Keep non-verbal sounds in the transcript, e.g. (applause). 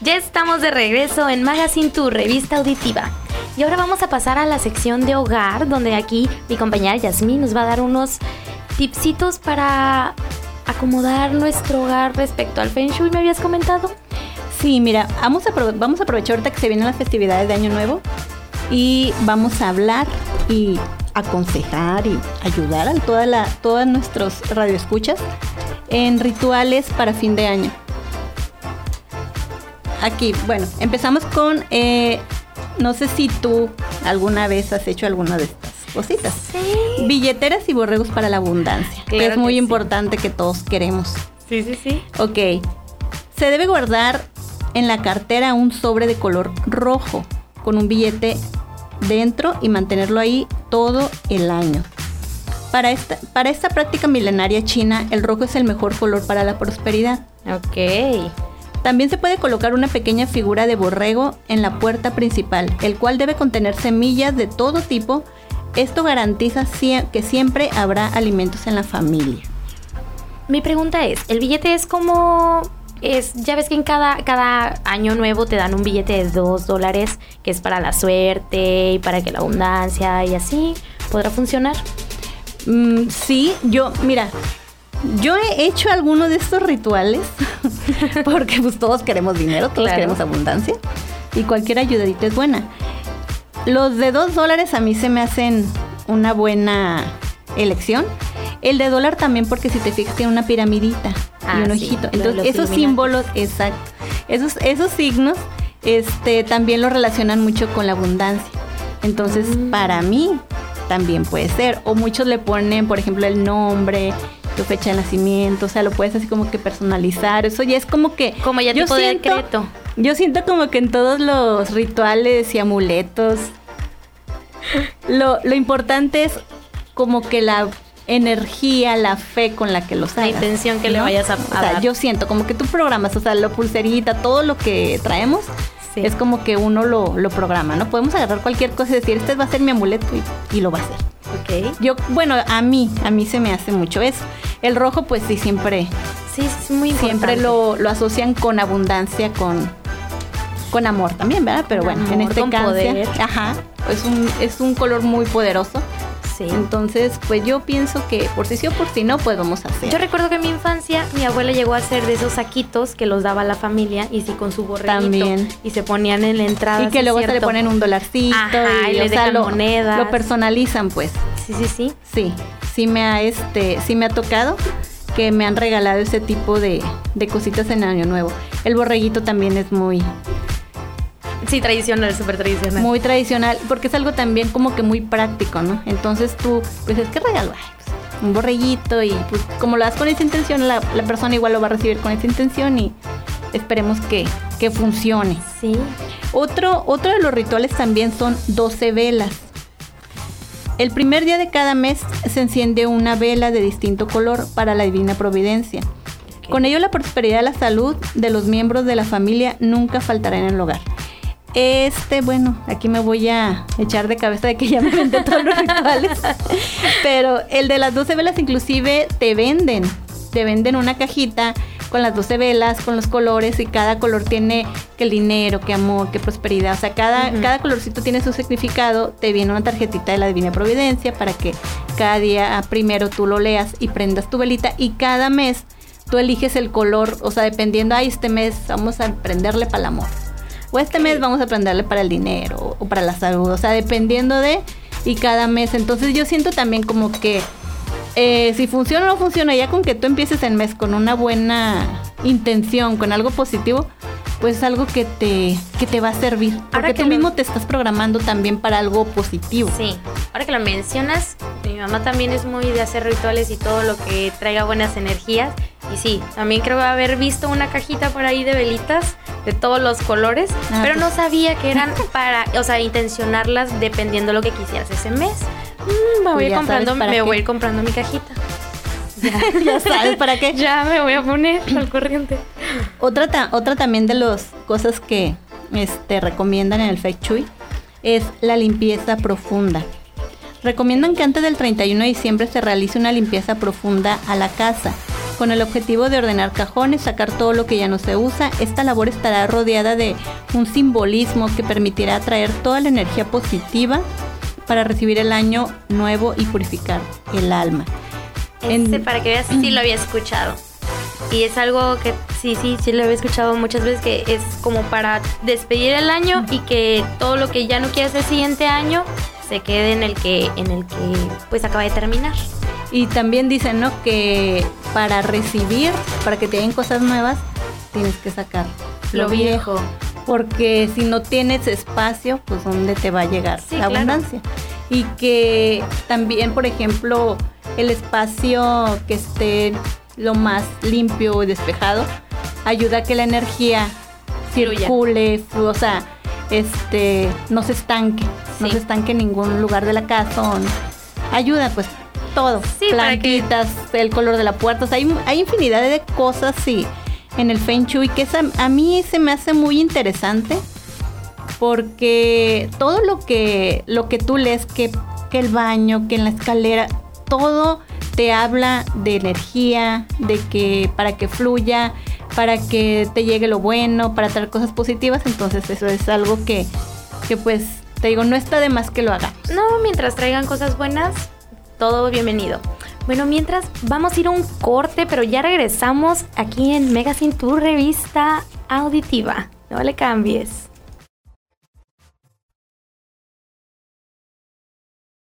Ya estamos de regreso en Magazine Tu revista auditiva. Y ahora vamos a pasar a la sección de hogar, donde aquí mi compañera Yasmín nos va a dar unos tipsitos para acomodar nuestro hogar respecto al Feng Shui, ¿me habías comentado? Sí, mira, vamos a, vamos a aprovechar ahorita que se vienen las festividades de Año Nuevo y vamos a hablar y aconsejar y ayudar a toda la, todos nuestros radioescuchas en rituales para fin de año. Aquí, bueno, empezamos con, eh, no sé si tú alguna vez has hecho alguna de estas cositas. Sí. Billeteras y borregos para la abundancia, que es muy importante que todos queremos. Sí, sí, sí. Ok. Se debe guardar en la cartera un sobre de color rojo con un billete dentro y mantenerlo ahí todo el año. Para esta, para esta práctica milenaria china, el rojo es el mejor color para la prosperidad. Ok. También se puede colocar una pequeña figura de borrego en la puerta principal, el cual debe contener semillas de todo tipo. Esto garantiza que siempre habrá alimentos en la familia. Mi pregunta es, ¿el billete es como es, ya ves que en cada, cada año nuevo te dan un billete de dos dólares que es para la suerte y para que la abundancia y así podrá funcionar. Mm, sí, yo, mira, yo he hecho alguno de estos rituales (laughs) porque pues todos queremos dinero, todos queremos abundancia y cualquier ayudadita es buena. Los de dos dólares a mí se me hacen una buena elección. El de dólar también porque si te fijas tiene una piramidita y ah, un ojito. Entonces esos símbolos, exacto, esos, esos signos este, también lo relacionan mucho con la abundancia. Entonces mm. para mí también puede ser. O muchos le ponen, por ejemplo, el nombre, tu fecha de nacimiento, o sea, lo puedes así como que personalizar, eso ya es como que... Como ya tipo de decreto. Yo siento como que en todos los rituales y amuletos, lo, importante es como que la energía, la fe con la que los hagas. La intención que le vayas a, o sea, Yo siento como que tú programas, o sea, la pulserita, todo lo que traemos, es como que uno lo, lo, programa, ¿no? Podemos agarrar cualquier cosa y decir, este va a ser mi amuleto y, y lo va a hacer. Yo, bueno, a mí, a mí se me hace mucho eso. El rojo, pues sí, siempre. Sí, es muy Siempre lo, lo, asocian con abundancia, con, con amor también, ¿verdad? Pero bueno, en este caso. Ajá. Es un, es un color muy poderoso. Entonces, pues yo pienso que por si sí o por si no, pues vamos a hacer. Yo recuerdo que en mi infancia mi abuela llegó a hacer de esos saquitos que los daba la familia y sí con su borreguito. También. Y se ponían en la entrada. Y que luego se le ponen un dolarcito y, le dejan monedas. Lo personalizan, pues. Sí, sí, sí. Sí, sí me ha, este, sí me ha tocado que me han regalado ese tipo de, de cositas en Año Nuevo. El borreguito también es muy, Sí, tradicional, súper tradicional. Muy tradicional, porque es algo también como que muy práctico, ¿no? Entonces tú, pues es que regalo, pues, un borreguito y pues como lo das con esa intención, la, persona igual lo va a recibir con esa intención y esperemos que, que funcione. Sí. Otro, otro de los rituales también son 12 velas. El primer día de cada mes se enciende una vela de distinto color para la divina providencia. Con ello la prosperidad y la salud de los miembros de la familia nunca faltará en el hogar. Este, bueno, aquí me voy a echar de cabeza de que ya me vendé todos los rituales. (laughs) Pero el de las 12 velas inclusive te venden. Te venden una cajita con las 12 velas, con los colores y cada color tiene que el dinero, que amor, que prosperidad. O sea, cada, cada colorcito tiene su significado. Te viene una tarjetita de la Divina Providencia para que cada día primero tú lo leas y prendas tu velita y cada mes tú eliges el color, o sea, dependiendo, ay, este mes vamos a prenderle para el amor o este mes vamos a aprenderle para el dinero o para la salud, o sea, dependiendo de y cada mes. Entonces yo siento también como que eh, si funciona o no funciona, ya con que tú empieces el mes con una buena intención, con algo positivo, pues es algo que te, que te va a servir. Porque tú mismo te estás programando también para algo positivo. Sí, ahora que lo mencionas, mi mamá también es muy de hacer rituales y todo lo que traiga buenas energías. Y sí, también creo haber visto una cajita por ahí de velitas de todos los colores, ah, pero no pues. sabía que eran para, o sea, intencionarlas dependiendo lo que quisieras ese mes. Mm, me voy, a comprando, me voy a ir comprando mi cajita. Ya, sabes para qué. (laughs) ya me voy a poner al corriente. Otra, otra también de las cosas que este, recomiendan en el Feng Shui es la limpieza profunda. Recomiendan que antes del 31 de diciembre se realice una limpieza profunda a la casa con el objetivo de ordenar cajones, sacar todo lo que ya no se usa. Esta labor estará rodeada de un simbolismo que permitirá atraer toda la energía positiva para recibir el año nuevo y purificar el alma. Este, para que veas, sí lo había escuchado. Y es algo que sí, sí, sí lo había escuchado muchas veces, que es como para despedir el año y que todo lo que ya no quieras el siguiente año se quede en el que, en el que pues acaba de terminar. Y también dicen, ¿no? Que para recibir, para que te den cosas nuevas, tienes que sacar lo, viejo. Porque si no tienes espacio, pues ¿dónde te va a llegar la abundancia? Y que también, por ejemplo, el espacio que esté lo más limpio y despejado ayuda a que la energía circule, o sea, este, no se estanque, no se estanque en ningún lugar de la casa. ayuda, pues todo. Sí, Plantitas, el color de la puerta. O sea, hay, hay infinidad de cosas, sí, en el Feng Shui que a, mí se me hace muy interesante porque todo lo que, lo que tú lees, que, que el baño, que en la escalera, todo te habla de energía, de que para que fluya, para que te llegue lo bueno, para traer cosas positivas. Entonces eso es algo que, que pues te digo, no está de más que lo haga. No, mientras traigan cosas buenas, todo bienvenido. Bueno, mientras vamos a ir a un corte, pero ya regresamos aquí en Megacin, tu revista auditiva. No le cambies.